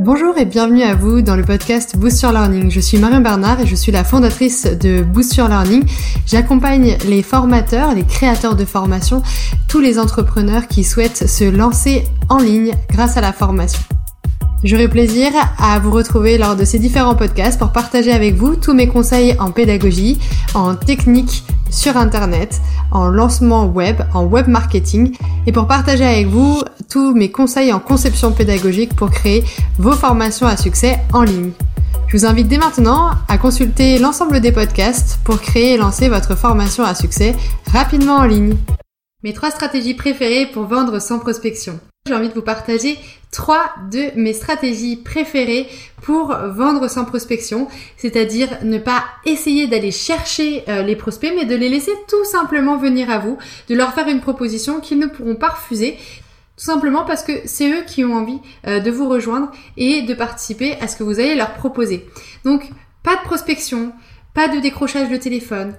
Bonjour et bienvenue à vous dans le podcast Boost Your Learning. Je suis Marion Bernard et je suis la fondatrice de Boost Your Learning. J'accompagne les formateurs, les créateurs de formation, tous les entrepreneurs qui souhaitent se lancer en ligne grâce à la formation. J'aurai plaisir à vous retrouver lors de ces différents podcasts pour partager avec vous tous mes conseils en pédagogie, en technique sur Internet, en lancement web, en web marketing et pour partager avec vous tous mes conseils en conception pédagogique pour créer vos formations à succès en ligne. Je vous invite dès maintenant à consulter l'ensemble des podcasts pour créer et lancer votre formation à succès rapidement en ligne. Mes trois stratégies préférées pour vendre sans prospection. J'ai envie de vous partager trois de mes stratégies préférées pour vendre sans prospection, c'est-à-dire ne pas essayer d'aller chercher euh, les prospects, mais de les laisser tout simplement venir à vous, de leur faire une proposition qu'ils ne pourront pas refuser, tout simplement parce que c'est eux qui ont envie euh, de vous rejoindre et de participer à ce que vous allez leur proposer. Donc, pas de prospection, pas de décrochage de téléphone,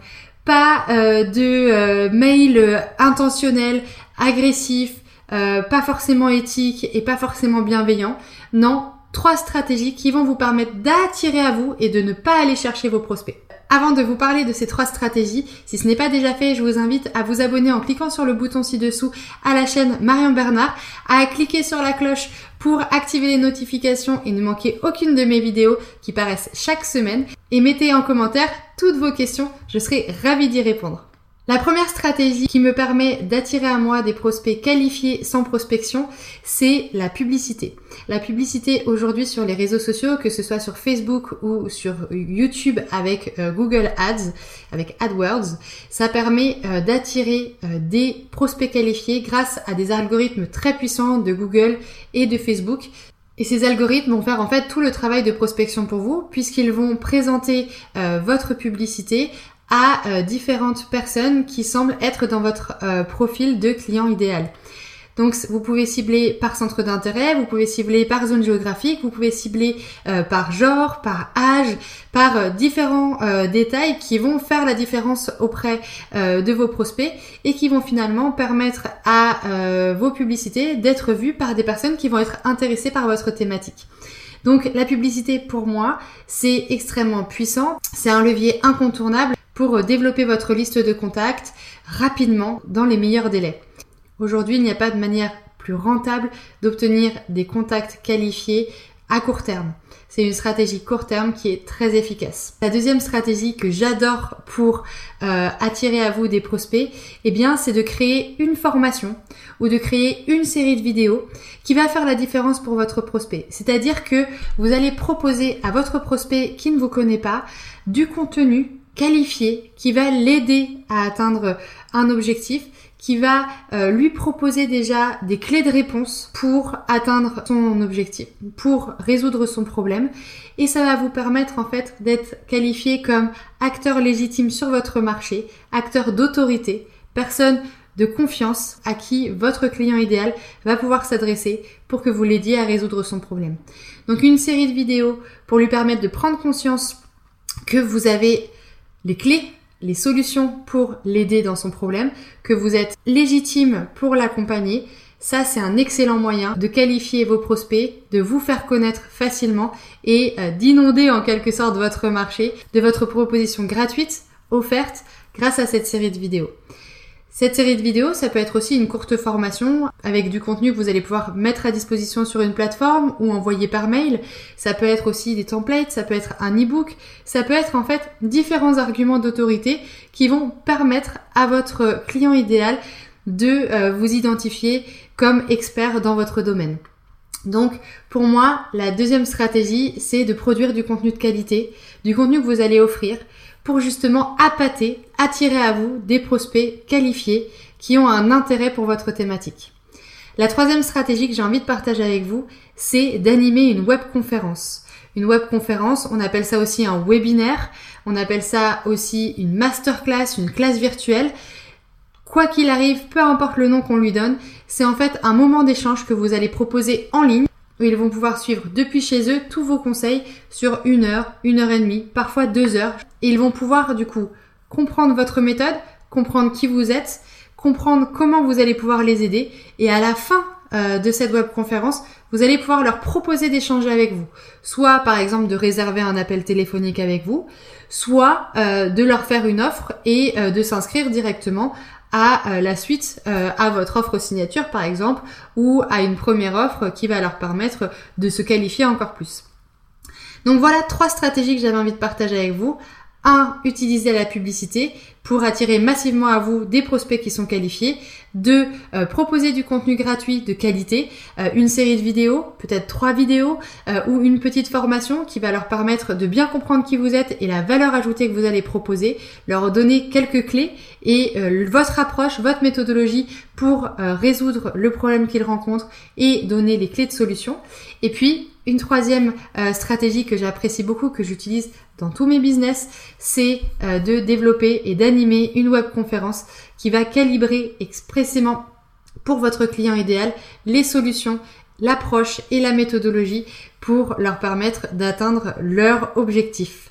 pas euh, de mail intentionnel, agressif, euh, pas forcément éthique et pas forcément bienveillant. Non, trois stratégies qui vont vous permettre d'attirer à vous et de ne pas aller chercher vos prospects. Avant de vous parler de ces trois stratégies, si ce n'est pas déjà fait, je vous invite à vous abonner en cliquant sur le bouton ci-dessous à la chaîne Marion Bernard, à cliquer sur la cloche pour activer les notifications et ne manquer aucune de mes vidéos qui paraissent chaque semaine et mettez en commentaire toutes vos questions, je serai ravie d'y répondre. La première stratégie qui me permet d'attirer à moi des prospects qualifiés sans prospection, c'est la publicité. La publicité aujourd'hui sur les réseaux sociaux, que ce soit sur Facebook ou sur YouTube avec euh, Google Ads, avec AdWords, ça permet euh, d'attirer euh, des prospects qualifiés grâce à des algorithmes très puissants de Google et de Facebook et ces algorithmes vont faire en fait tout le travail de prospection pour vous puisqu'ils vont présenter votre publicité à euh, différentes personnes qui semblent être dans votre euh, profil de client idéal. Donc vous pouvez cibler par centre d'intérêt, vous pouvez cibler par zone géographique, vous pouvez cibler euh, par genre, par âge, par différents détails qui vont faire la différence auprès de vos prospects et qui vont finalement permettre à vos publicités d'être vues par des personnes qui vont être intéressées par votre thématique. Donc la publicité pour moi, c'est extrêmement puissant, c'est un levier incontournable pour euh, développer votre liste de contacts rapidement dans les meilleurs délais. Aujourd'hui, il n'y a pas de manière plus rentable d'obtenir des contacts qualifiés à court terme. C'est une stratégie court terme qui est très efficace. La deuxième stratégie que j'adore pour euh, attirer à vous des prospects, eh bien, c'est de créer une formation ou de créer une série de vidéos qui va faire la différence pour votre prospect. C'est-à-dire que vous allez proposer à votre prospect qui ne vous connaît pas du contenu qualifié qui va l'aider à atteindre un objectif, qui va euh, lui proposer déjà des clés de réponse pour atteindre son objectif, pour résoudre son problème. Et ça va vous permettre en fait d'être qualifié comme acteur légitime sur votre marché, acteur d'autorité, personne de confiance à qui votre client idéal va pouvoir s'adresser pour que vous l'aidiez à résoudre son problème. Donc une série de vidéos pour lui permettre de prendre conscience que vous avez les clés, les solutions pour l'aider dans son problème, que vous êtes légitime pour l'accompagner. Ça, c'est un excellent moyen de qualifier vos prospects, de vous faire connaître facilement et euh, d'inonder en quelque sorte votre marché de votre proposition gratuite offerte grâce à cette série de vidéos. Cette série de vidéos, ça peut être aussi une courte formation avec du contenu que vous allez pouvoir mettre à disposition sur une plateforme ou envoyer par mail. Ça peut être aussi des templates, ça peut être un e-book, ça peut être en fait différents arguments d'autorité qui vont permettre à votre client idéal de euh, vous identifier comme expert dans votre domaine. Donc pour moi, la deuxième stratégie, c'est de produire du contenu de qualité, du contenu que vous allez offrir pour justement appâter, attirer à vous des prospects qualifiés qui ont un intérêt pour votre thématique. La troisième stratégie que j'ai envie de partager avec vous, c'est d'animer une webconférence. Une webconférence, on appelle ça aussi un webinaire, on appelle ça aussi une masterclass, une classe virtuelle. Quoi qu'il arrive, peu importe le nom qu'on lui donne, c'est en fait un moment d'échange que vous allez proposer en ligne où ils vont pouvoir suivre depuis chez eux tous vos conseils sur une heure, une heure et demie, parfois deux heures. Et ils vont pouvoir du coup comprendre votre méthode, comprendre qui vous êtes, comprendre comment vous allez pouvoir les aider et à la fin euh, de cette webconférence, vous allez pouvoir leur proposer d'échanger avec vous. Soit par exemple de réserver un appel téléphonique avec vous, soit euh, de leur faire une offre et euh, de s'inscrire directement à la suite à votre offre signature par exemple ou à une première offre qui va leur permettre de se qualifier encore plus. Donc voilà trois stratégies que j'avais envie de partager avec vous. 1. Utiliser la publicité pour attirer massivement à vous des prospects qui sont qualifiés. 2. Euh, proposer du contenu gratuit de qualité, euh, une série de vidéos, peut-être trois vidéos euh, ou une petite formation qui va leur permettre de bien comprendre qui vous êtes et la valeur ajoutée que vous allez proposer, leur donner quelques clés et votre approche, votre méthodologie pour résoudre le problème qu'ils rencontrent et donner les clés de solution. Et puis, une troisième stratégie que j'apprécie beaucoup, que j'utilise dans tous mes business, c'est euh, de développer et d'animer une webconférence qui va calibrer expressément pour votre client idéal les solutions, l'approche et la méthodologie pour leur permettre d'atteindre leur objectif.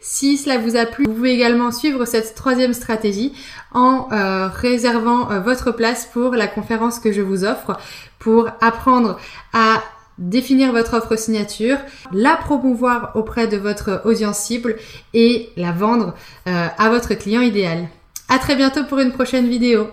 Si cela vous a plu, vous pouvez également suivre cette troisième stratégie en euh, réservant euh, votre place pour la conférence que je vous offre pour apprendre à définir votre offre signature, la promouvoir auprès de votre audience cible et la vendre euh, à votre client idéal. À très bientôt pour une prochaine vidéo.